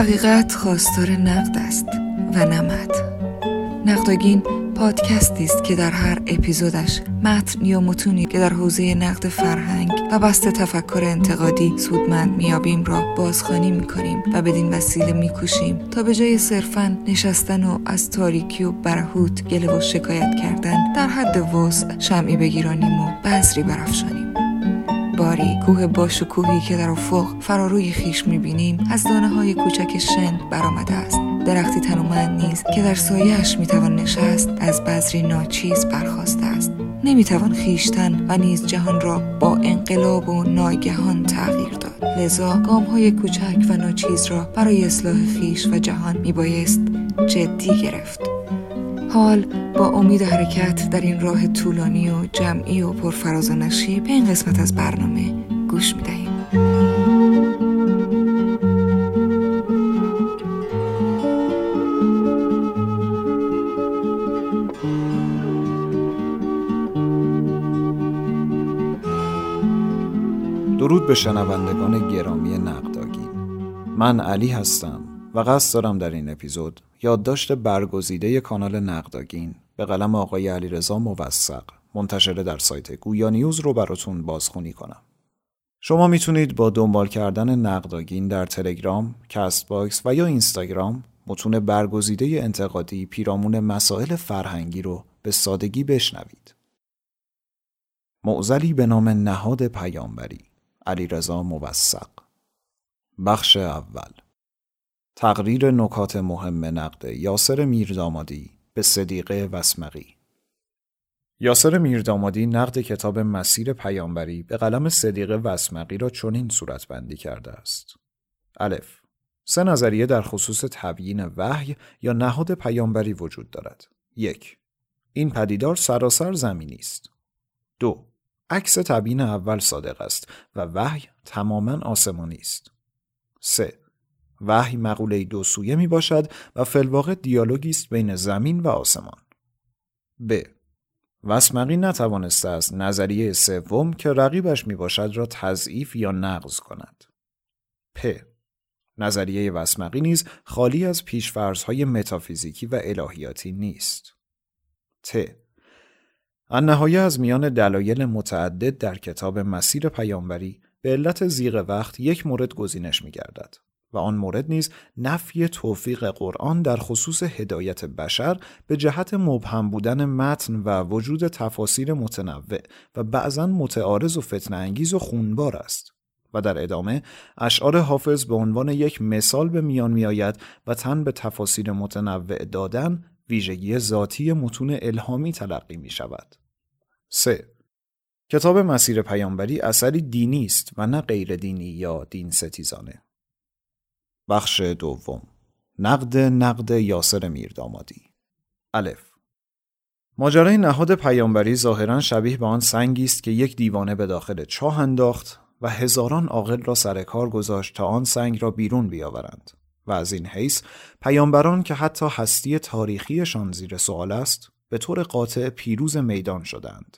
حقیقت خواستار نقد است و نمد نقداگین پادکستی است که در هر اپیزودش متن یا متونی که در حوزه نقد فرهنگ و بست تفکر انتقادی سودمند میابیم را بازخوانی می‌کنیم و بدین وسیله میکوشیم تا به جای صرفا نشستن و از تاریکی و برهوت گله و شکایت کردن در حد وسع شمعی بگیرانیم و بذری برافشانیم. باری کوه باشکوهی که در افق فراروی خیش می‌بینیم از دانه های کوچک شن برآمده است. درختی تنومند نیز که در سایهاش می‌توان نشست از بذری ناچیز برخواسته است. نمی‌توان خیشتن و نیز جهان را با انقلاب و ناگهان تغییر داد. لذا گام های کوچک و ناچیز را برای اصلاح خیش و جهان میبایست جدی گرفت. حال با امید حرکت در این راه طولانی و جمعی و پرفراز و نشیب به این قسمت از برنامه گوش می‌دهیم. درود به شنوندگان گرامی نقداگی من علی هستم. و قصد دارم در این اپیزود یادداشت برگزیده کانال نقداگین به قلم آقای علیرضا موثق منتشره در سایت گویا نیوز رو براتون بازخونی کنم شما می‌تونید با دنبال کردن نقداگین در تلگرام، کست باکس و یا اینستاگرام متون برگزیده انتقادی پیرامون مسائل فرهنگی رو به سادگی بشنوید. معضلی به نام نهاد پیامبری علیرضا موثق بخش اول تقریر نکات مهم نقد یاسر میردامادی به صدیقه وسمقی یاسر میردامادی نقد کتاب مسیر پیامبری به قلم صدیقه وسمقی را چنین صورتبندی کرده است. الف سه نظریه در خصوص تبیین وحی یا نهاد پیامبری وجود دارد. یک این پدیدار سراسر زمینی است. دو عکس تبیین اول صادق است و وحی تماما آسمانی است. سه وحی مقوله دو سویه می باشد و فلواقع دیالوگی است بین زمین و آسمان. ب. وسمقی نتوانسته است نظریه سوم که رقیبش می باشد را تضعیف یا نقض کند. پ. نظریه وسمقی نیز خالی از پیشفرزهای متافیزیکی و الهیاتی نیست. ت. النهایه از میان دلایل متعدد در کتاب مسیر پیامبری به علت زیغ وقت یک مورد گزینش می گردد و آن مورد نیز نفی توفیق قرآن در خصوص هدایت بشر به جهت مبهم بودن متن و وجود تفاسیر متنوع و بعضا متعارض و فتن انگیز و خونبار است و در ادامه اشعار حافظ به عنوان یک مثال به میان می آید و تن به تفاسیر متنوع دادن ویژگی ذاتی متون الهامی تلقی می شود. 3. کتاب مسیر پیامبری اثری دینی است و نه غیر دینی یا دین ستیزانه. بخش دوم. نقد نقد یاسر میردامادی. الف. ماجرای نهاد پیامبری ظاهرا شبیه به آن سنگی است که یک دیوانه به داخل چاه انداخت و هزاران عاقل را سر کار گذاشت تا آن سنگ را بیرون بیاورند و از این حیث پیامبران که حتی هستی تاریخیشان زیر سوال است به طور قاطع پیروز میدان شدند.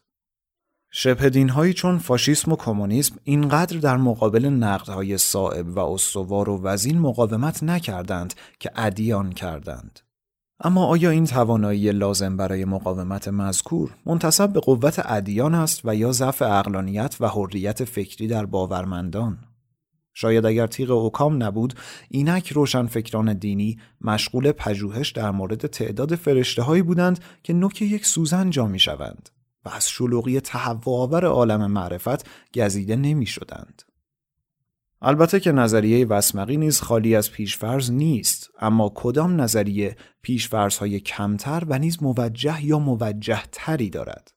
شبه دینهایی چون فاشیسم و کمونیسم اینقدر در مقابل نقدهای صائب و استوار و وزین مقاومت نکردند که ادیان کردند. اما آیا این توانایی لازم برای مقاومت مذکور منتصب به قوت ادیان است و یا ضعف اقلانیت و حریت فکری در باورمندان؟ شاید اگر تیغ اوکام نبود اینک روشن فکران دینی مشغول پژوهش در مورد تعداد فرشته هایی بودند که نوک یک سوزن جا می شوند. و از شلوغی تهوع عالم معرفت گزیده نمی شدند. البته که نظریه وسمقی نیز خالی از پیشفرز نیست اما کدام نظریه پیشفرز های کمتر و نیز موجه یا موجه تری دارد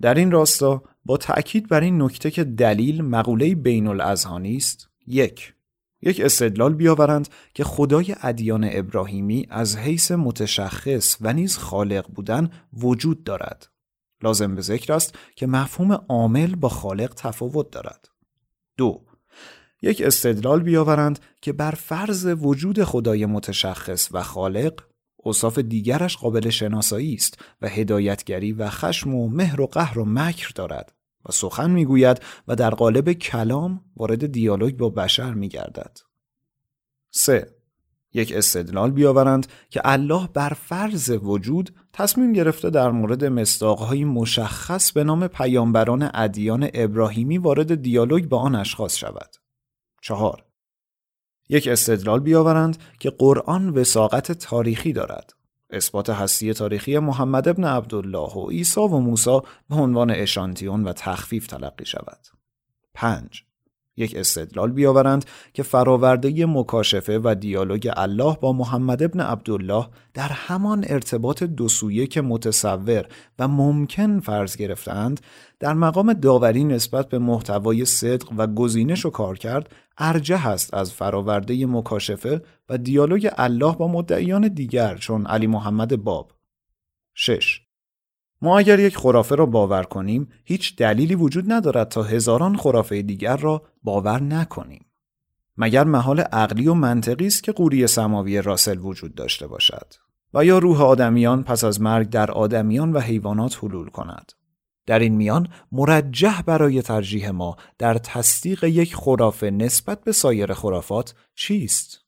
در این راستا با تأکید بر این نکته که دلیل مقوله بین الاذهانی است یک یک استدلال بیاورند که خدای ادیان ابراهیمی از حیث متشخص و نیز خالق بودن وجود دارد لازم به ذکر است که مفهوم عامل با خالق تفاوت دارد. دو یک استدلال بیاورند که بر فرض وجود خدای متشخص و خالق اوصاف دیگرش قابل شناسایی است و هدایتگری و خشم و مهر و قهر و مکر دارد و سخن می‌گوید و در قالب کلام وارد دیالوگ با بشر میگردد. 3. یک استدلال بیاورند که الله بر فرض وجود تصمیم گرفته در مورد مصداقهایی مشخص به نام پیامبران ادیان ابراهیمی وارد دیالوگ با آن اشخاص شود. چهار یک استدلال بیاورند که قرآن وساقت تاریخی دارد. اثبات هستی تاریخی محمد ابن عبدالله و عیسی و موسی به عنوان اشانتیون و تخفیف تلقی شود. 5. یک استدلال بیاورند که فراورده مکاشفه و دیالوگ الله با محمد ابن عبدالله در همان ارتباط دو سویه که متصور و ممکن فرض گرفتند در مقام داوری نسبت به محتوای صدق و گزینش و کار کرد ارجه است از فراورده مکاشفه و دیالوگ الله با مدعیان دیگر چون علی محمد باب 6. ما اگر یک خرافه را باور کنیم هیچ دلیلی وجود ندارد تا هزاران خرافه دیگر را باور نکنیم. مگر محال عقلی و منطقی است که قوری سماوی راسل وجود داشته باشد؟ و یا روح آدمیان پس از مرگ در آدمیان و حیوانات حلول کند؟ در این میان مرجح برای ترجیح ما در تصدیق یک خرافه نسبت به سایر خرافات چیست؟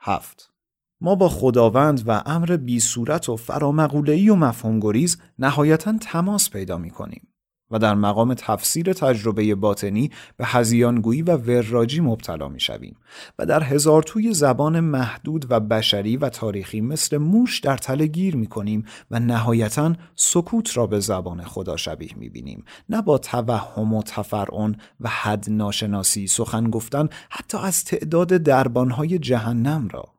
هفت. ما با خداوند و امر بی صورت و فرامقوله‌ای و مفهوم گریز نهایتا تماس پیدا می کنیم و در مقام تفسیر تجربه باطنی به هزیانگویی و وراجی مبتلا می شویم و در هزار توی زبان محدود و بشری و تاریخی مثل موش در تله گیر می کنیم و نهایتا سکوت را به زبان خدا شبیه می بینیم نه با توهم و تفرعن و حد ناشناسی سخن گفتن حتی از تعداد دربانهای جهنم را.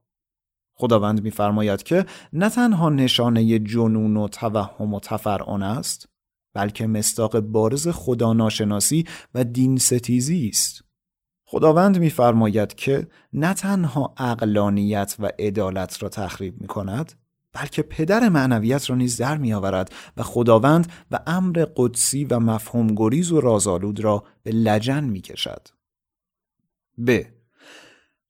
خداوند میفرماید که نه تنها نشانه جنون و توهم و تفرعن است بلکه مستاق بارز خدا ناشناسی و دین ستیزی است خداوند میفرماید که نه تنها اقلانیت و عدالت را تخریب می کند بلکه پدر معنویت را نیز در می آورد و خداوند و امر قدسی و مفهوم گریز و رازآلود را به لجن می کشد. ب.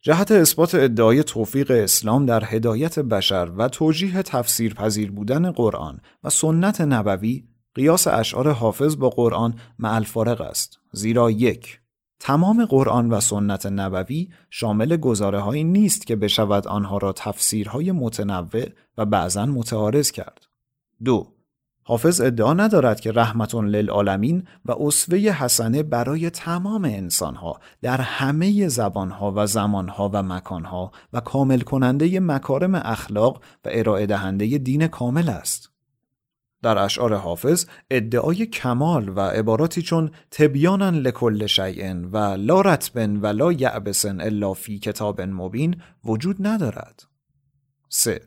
جهت اثبات ادعای توفیق اسلام در هدایت بشر و توجیه تفسیر پذیر بودن قرآن و سنت نبوی قیاس اشعار حافظ با قرآن معلفارق است. زیرا یک تمام قرآن و سنت نبوی شامل گزاره هایی نیست که بشود آنها را تفسیرهای متنوع و بعضا متعارض کرد. دو حافظ ادعا ندارد که رحمت للعالمین و اسوه حسنه برای تمام انسانها در همه زبانها و زمانها و مکانها و کامل کننده مکارم اخلاق و ارائه دهنده دین کامل است. در اشعار حافظ ادعای کمال و عباراتی چون تبیانا لکل شیء و لا رتبن و لا یعبسن الا فی کتاب مبین وجود ندارد. 3.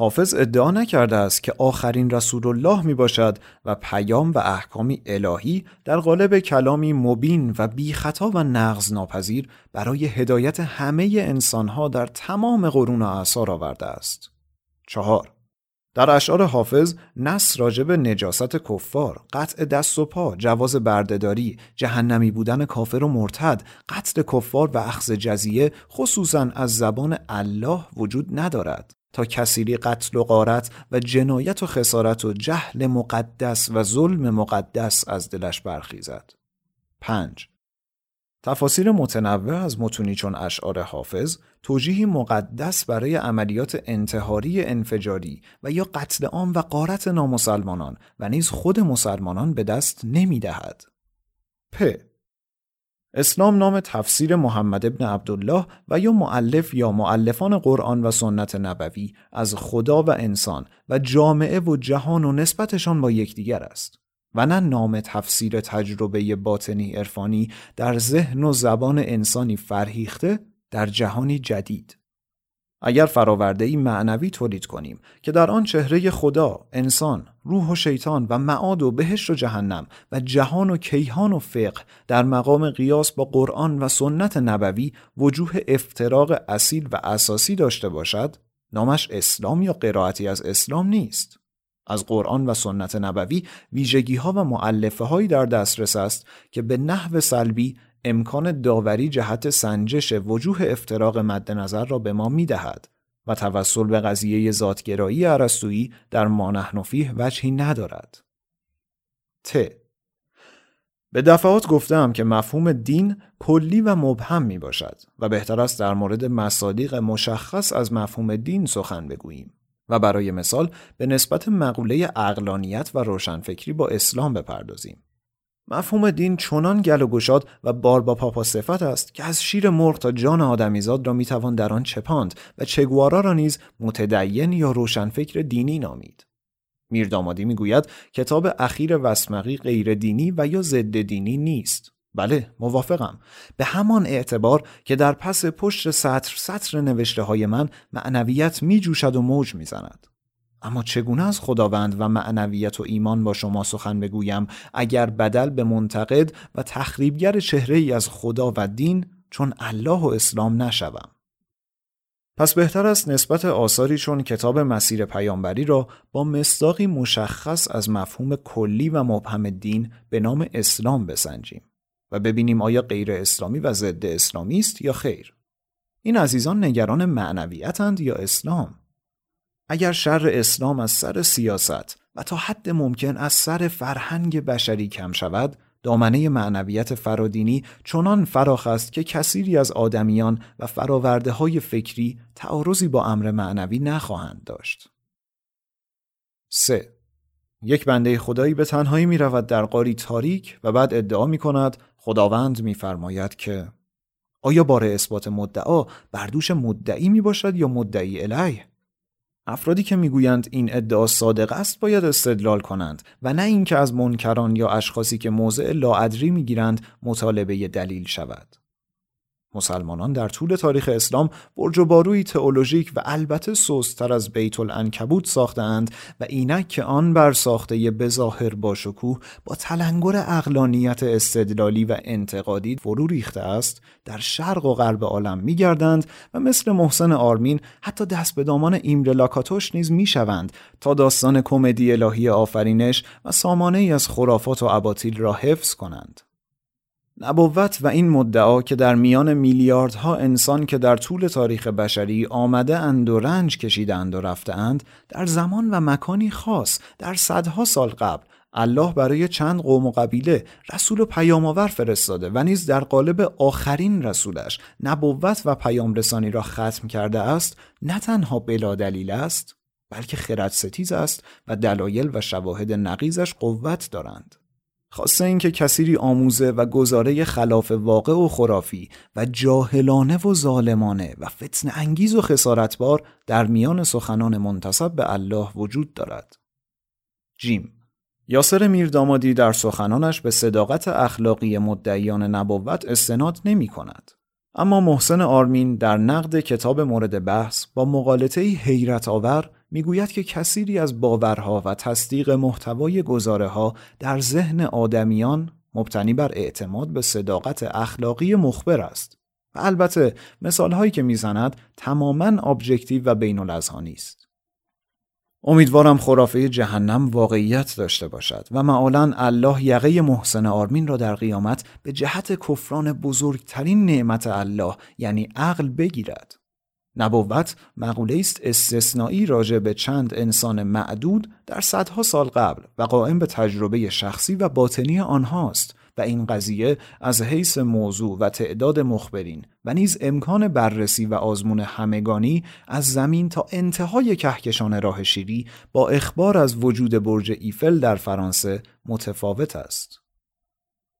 حافظ ادعا نکرده است که آخرین رسول الله می باشد و پیام و احکامی الهی در قالب کلامی مبین و بی خطا و نقض ناپذیر برای هدایت همه انسانها در تمام قرون و اعصار آورده است. چهار در اشعار حافظ نص راجب نجاست کفار، قطع دست و پا، جواز بردهداری، جهنمی بودن کافر و مرتد، قتل کفار و اخذ جزیه خصوصا از زبان الله وجود ندارد. تا کسیری قتل و غارت و جنایت و خسارت و جهل مقدس و ظلم مقدس از دلش برخیزد. 5. تفاسیر متنوع از متونی چون اشعار حافظ توجیهی مقدس برای عملیات انتحاری انفجاری و یا قتل عام و قارت نامسلمانان و نیز خود مسلمانان به دست نمی دهد. پ. اسلام نام تفسیر محمد ابن عبدالله و یا معلف یا معلفان قرآن و سنت نبوی از خدا و انسان و جامعه و جهان و نسبتشان با یکدیگر است و نه نام تفسیر تجربه باطنی عرفانی در ذهن و زبان انسانی فرهیخته در جهانی جدید. اگر فراورده ای معنوی تولید کنیم که در آن چهره خدا، انسان، روح و شیطان و معاد و بهشت و جهنم و جهان و کیهان و فقه در مقام قیاس با قرآن و سنت نبوی وجوه افتراق اصیل و اساسی داشته باشد، نامش اسلام یا قرائتی از اسلام نیست. از قرآن و سنت نبوی ویژگی ها و معلفه هایی در دسترس است که به نحو سلبی امکان داوری جهت سنجش وجوه افتراق مد نظر را به ما می دهد و توسل به قضیه ذاتگرایی عرستویی در مانحنفیه وجهی ندارد. ت به دفعات گفتم که مفهوم دین کلی و مبهم می باشد و بهتر است در مورد مصادیق مشخص از مفهوم دین سخن بگوییم و برای مثال به نسبت مقوله اقلانیت و روشنفکری با اسلام بپردازیم. مفهوم دین چنان گل و گشاد و بار با پاپا صفت است که از شیر مرغ تا جان آدمیزاد را می‌توان در آن چپاند و چگوارا را نیز متدین یا روشنفکر دینی نامید. میردامادی می‌گوید کتاب اخیر وسمقی غیر دینی و یا ضد دینی نیست. بله موافقم به همان اعتبار که در پس پشت سطر سطر نوشته های من معنویت می جوشد و موج می زند. اما چگونه از خداوند و معنویت و ایمان با شما سخن بگویم؟ اگر بدل به منتقد و تخریبگر چهره ای از خدا و دین چون الله و اسلام نشوم. پس بهتر است نسبت آثاری چون کتاب مسیر پیامبری را با مصداقی مشخص از مفهوم کلی و مبهم دین به نام اسلام بسنجیم و ببینیم آیا غیر اسلامی و ضد اسلامی است یا خیر. این عزیزان نگران معنویتند یا اسلام؟ اگر شر اسلام از سر سیاست و تا حد ممکن از سر فرهنگ بشری کم شود دامنه معنویت فرادینی چنان فراخ است که کثیری از آدمیان و فراورده های فکری تعارضی با امر معنوی نخواهند داشت. 3. یک بنده خدایی به تنهایی می رود در قاری تاریک و بعد ادعا می کند خداوند میفرماید که آیا بار اثبات مدعا بر دوش مدعی می باشد یا مدعی الیه؟ افرادی که می‌گویند این ادعا صادق است باید استدلال کنند و نه اینکه از منکران یا اشخاصی که موضع لاعدری می‌گیرند مطالبه دلیل شود. مسلمانان در طول تاریخ اسلام برج و باروی تئولوژیک و البته سوستر از بیت العنکبوت ساختند و اینک که آن بر ساخته بظاهر با شکوه با تلنگر اقلانیت استدلالی و انتقادی فرو ریخته است در شرق و غرب عالم میگردند و مثل محسن آرمین حتی دست به دامان ایمر لاکاتوش نیز می‌شوند تا داستان کمدی الهی آفرینش و سامانه ای از خرافات و اباطیل را حفظ کنند. نبوت و این مدعا که در میان میلیاردها انسان که در طول تاریخ بشری آمده اند و رنج کشیدند و رفتهاند در زمان و مکانی خاص در صدها سال قبل الله برای چند قوم و قبیله رسول و پیام آور فرستاده و نیز در قالب آخرین رسولش نبوت و پیام رسانی را ختم کرده است نه تنها بلا دلیل است بلکه خرد ستیز است و دلایل و شواهد نقیزش قوت دارند. خواسته اینکه کسیری آموزه و گزاره خلاف واقع و خرافی و جاهلانه و ظالمانه و فتن انگیز و خسارتبار در میان سخنان منتصب به الله وجود دارد. جیم یاسر میردامادی در سخنانش به صداقت اخلاقی مدعیان نبوت استناد نمی کند. اما محسن آرمین در نقد کتاب مورد بحث با مقالطه حیرت آور می‌گوید که کثیری از باورها و تصدیق محتوای گزاره ها در ذهن آدمیان مبتنی بر اعتماد به صداقت اخلاقی مخبر است و البته مثال هایی که می‌زند تماما objective و بین است. امیدوارم خرافه جهنم واقعیت داشته باشد و مآلا الله یقه محسن آرمین را در قیامت به جهت کفران بزرگترین نعمت الله یعنی عقل بگیرد. نبوت مقوله‌ای است استثنایی راجع به چند انسان معدود در صدها سال قبل و قائم به تجربه شخصی و باطنی آنهاست و این قضیه از حیث موضوع و تعداد مخبرین و نیز امکان بررسی و آزمون همگانی از زمین تا انتهای کهکشان راه شیری با اخبار از وجود برج ایفل در فرانسه متفاوت است.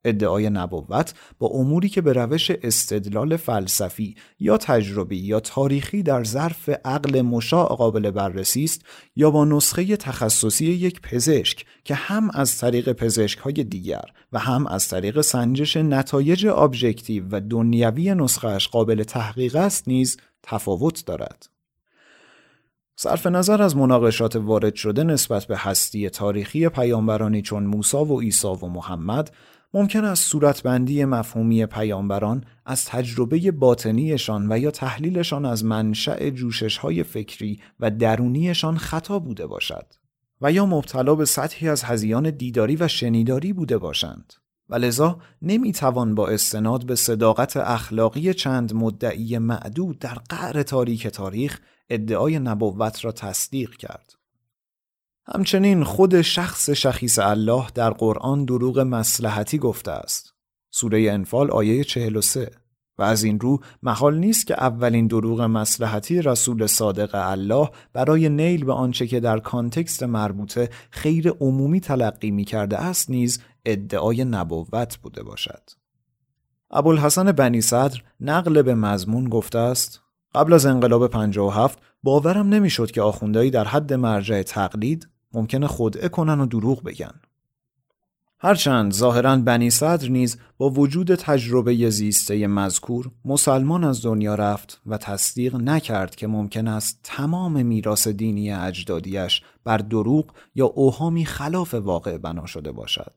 ادعای نبوت با اموری که به روش استدلال فلسفی یا تجربی یا تاریخی در ظرف عقل مشاع قابل بررسی است یا با نسخه تخصصی یک پزشک که هم از طریق پزشک های دیگر و هم از طریق سنجش نتایج ابژکتیو و دنیوی نسخهش قابل تحقیق است نیز تفاوت دارد. صرف نظر از مناقشات وارد شده نسبت به هستی تاریخی پیامبرانی چون موسی و عیسی و محمد ممکن است صورتبندی مفهومی پیامبران از تجربه باطنیشان و یا تحلیلشان از منشأ جوشش های فکری و درونیشان خطا بوده باشد و یا مبتلا به سطحی از هزیان دیداری و شنیداری بوده باشند و لذا نمی‌توان با استناد به صداقت اخلاقی چند مدعی معدود در قعر تاریک تاریخ ادعای نبوت را تصدیق کرد. همچنین خود شخص شخیص الله در قرآن دروغ مسلحتی گفته است. سوره انفال آیه 43 و از این رو محال نیست که اولین دروغ مسلحتی رسول صادق الله برای نیل به آنچه که در کانتکست مربوطه خیر عمومی تلقی می کرده است نیز ادعای نبوت بوده باشد. ابوالحسن بنی صدر نقل به مضمون گفته است قبل از انقلاب 57 باورم نمی‌شد که آخوندهایی در حد مرجع تقلید ممکنه خودعه کنن و دروغ بگن. هرچند ظاهرا بنی صدر نیز با وجود تجربه زیسته مذکور مسلمان از دنیا رفت و تصدیق نکرد که ممکن است تمام میراث دینی اجدادیش بر دروغ یا اوهامی خلاف واقع بنا شده باشد.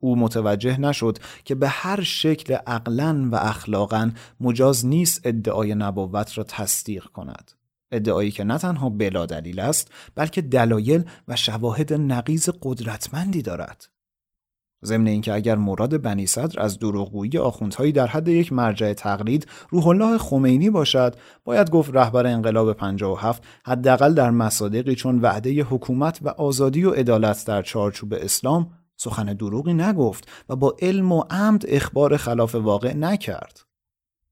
او متوجه نشد که به هر شکل عقلا و اخلاقا مجاز نیست ادعای نبوت را تصدیق کند. ادعایی که نه تنها بلا دلیل است بلکه دلایل و شواهد نقیز قدرتمندی دارد. ضمن اینکه اگر مراد بنی صدر از دروغگویی آخوندهایی در حد یک مرجع تقلید روح الله خمینی باشد باید گفت رهبر انقلاب 57 حداقل در مصادیقی چون وعده حکومت و آزادی و عدالت در چارچوب اسلام سخن دروغی نگفت و با علم و عمد اخبار خلاف واقع نکرد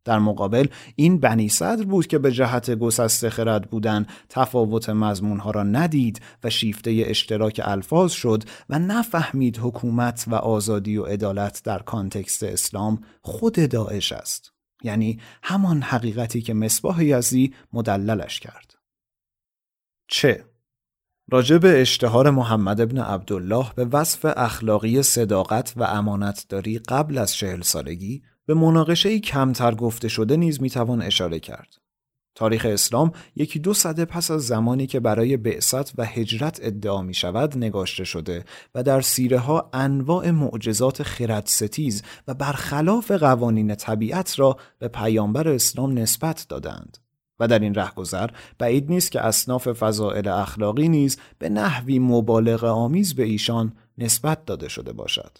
در مقابل این بنی صدر بود که به جهت گسسته خرد بودن تفاوت مضمونها را ندید و شیفته اشتراک الفاظ شد و نفهمید حکومت و آزادی و عدالت در کانتکست اسلام خود داعش است. یعنی همان حقیقتی که مصباح یزی مدللش کرد. چه؟ راجب اشتهار محمد ابن عبدالله به وصف اخلاقی صداقت و امانتداری قبل از چهل سالگی به مناقشه کمتر گفته شده نیز می‌توان اشاره کرد. تاریخ اسلام یکی دو صده پس از زمانی که برای بعثت و هجرت ادعا می شود نگاشته شده و در سیره ها انواع معجزات خردستیز و برخلاف قوانین طبیعت را به پیامبر اسلام نسبت دادند. و در این رهگذر بعید نیست که اصناف فضائل اخلاقی نیز به نحوی مبالغ آمیز به ایشان نسبت داده شده باشد.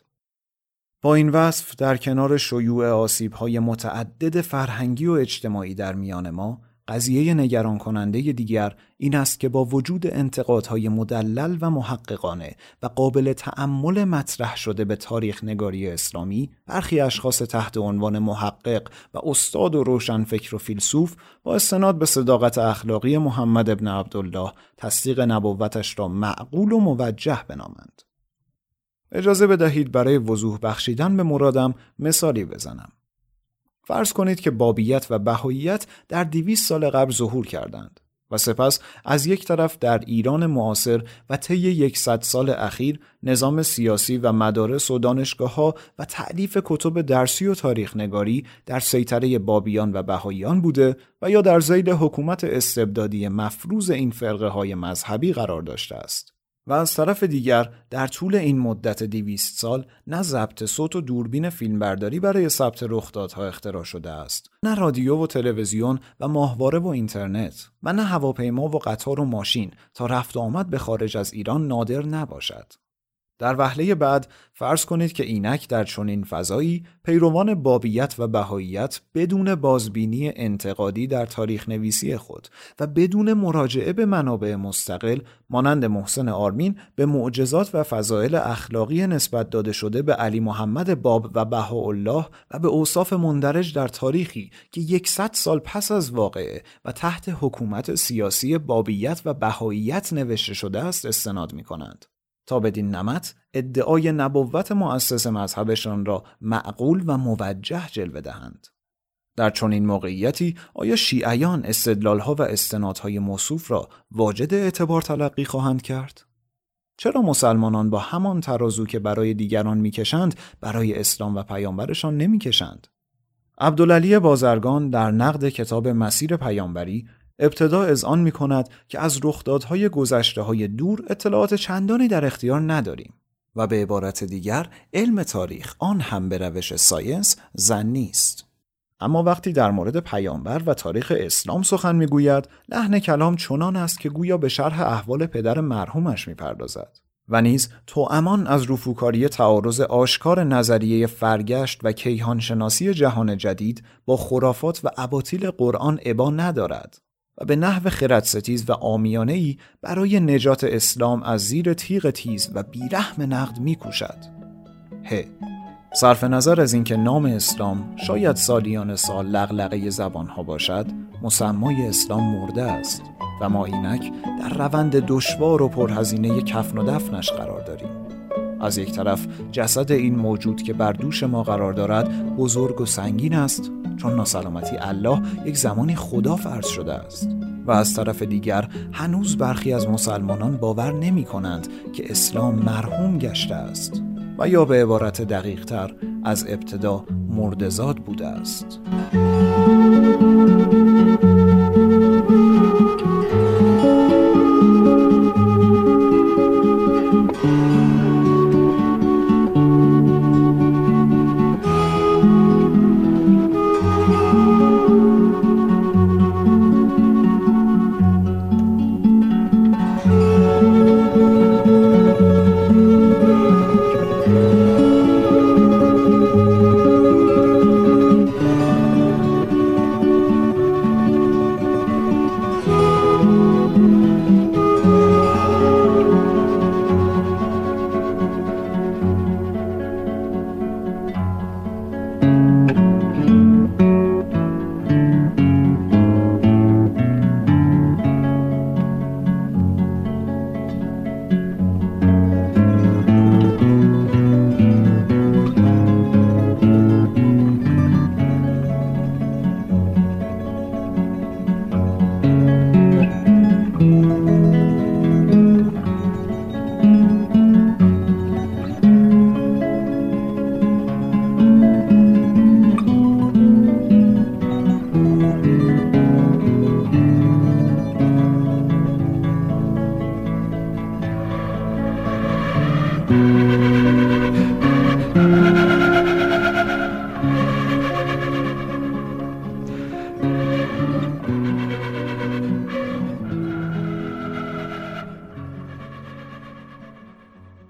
با این وصف در کنار شیوع آسیب‌های متعدد فرهنگی و اجتماعی در میان ما قضیه نگران کننده دیگر این است که با وجود انتقادهای مدلل و محققانه و قابل تأمل مطرح شده به تاریخ نگاری اسلامی برخی اشخاص تحت عنوان محقق و استاد و روشنفکر و فیلسوف با استناد به صداقت اخلاقی محمد ابن عبدالله تصدیق نبوتش را معقول و موجه بنامند. اجازه بدهید برای وضوح بخشیدن به مرادم مثالی بزنم. فرض کنید که بابیت و بهاییت در دیویس سال قبل ظهور کردند و سپس از یک طرف در ایران معاصر و طی یکصد سال اخیر نظام سیاسی و مدارس و دانشگاه ها و تعلیف کتب درسی و تاریخ نگاری در سیطره بابیان و بهاییان بوده و یا در زید حکومت استبدادی مفروض این فرقه های مذهبی قرار داشته است. و از طرف دیگر در طول این مدت دیویست سال نه ضبط صوت و دوربین فیلمبرداری برای ثبت رخدادها اختراع شده است. نه رادیو و تلویزیون و ماهواره و اینترنت و نه هواپیما و قطار و ماشین تا رفت آمد به خارج از ایران نادر نباشد. در وهله بعد فرض کنید که اینک در چنین فضایی پیروان بابیت و بهاییت بدون بازبینی انتقادی در تاریخ نویسی خود و بدون مراجعه به منابع مستقل مانند محسن آرمین به معجزات و فضایل اخلاقی نسبت داده شده به علی محمد باب و بهاءالله و به اوصاف مندرج در تاریخی که یکصد سال پس از واقعه و تحت حکومت سیاسی بابیت و بهاییت نوشته شده است استناد می کنند. تا بدین نمت ادعای نبوت مؤسس مذهبشان را معقول و موجه جلوه دهند. در چنین موقعیتی آیا شیعیان استدلالها و استنادهای موصوف را واجد اعتبار تلقی خواهند کرد؟ چرا مسلمانان با همان ترازو که برای دیگران می‌کشند برای اسلام و پیامبرشان نمی‌کشند؟ عبدالعلی بازرگان در نقد کتاب مسیر پیامبری ابتدا آن می کند که از رخدادهای گذشته های دور اطلاعات چندانی در اختیار نداریم و به عبارت دیگر علم تاریخ آن هم به روش ساینس زن نیست. اما وقتی در مورد پیامبر و تاریخ اسلام سخن می‌گوید لحن کلام چنان است که گویا به شرح احوال پدر مرحومش می‌پردازد و نیز امان از رفوکاری تعارض آشکار نظریه فرگشت و کیهانشناسی جهان جدید با خرافات و اباطیل قرآن ابا ندارد و به نحو خردستیز و آمیانه ای برای نجات اسلام از زیر تیغ تیز و بیرحم نقد میکوشد. ه صرف نظر از اینکه نام اسلام شاید سالیان سال لغلقه زبانها باشد مسمای اسلام مرده است و ما اینک در روند دشوار و پرهزینه کفن و دفنش قرار داریم از یک طرف جسد این موجود که بر دوش ما قرار دارد بزرگ و سنگین است چون ناسلامتی الله یک زمانی خدا فرض شده است. و از طرف دیگر هنوز برخی از مسلمانان باور نمی کنند که اسلام مرحوم گشته است و یا به عبارت دقیق تر از ابتدا مردزاد بوده است.